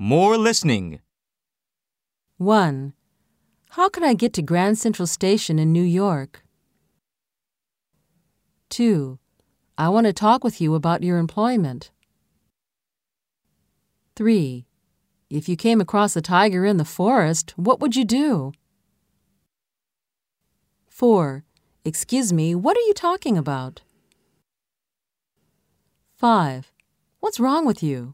More listening. 1. How can I get to Grand Central Station in New York? 2. I want to talk with you about your employment. 3. If you came across a tiger in the forest, what would you do? 4. Excuse me, what are you talking about? 5. What's wrong with you?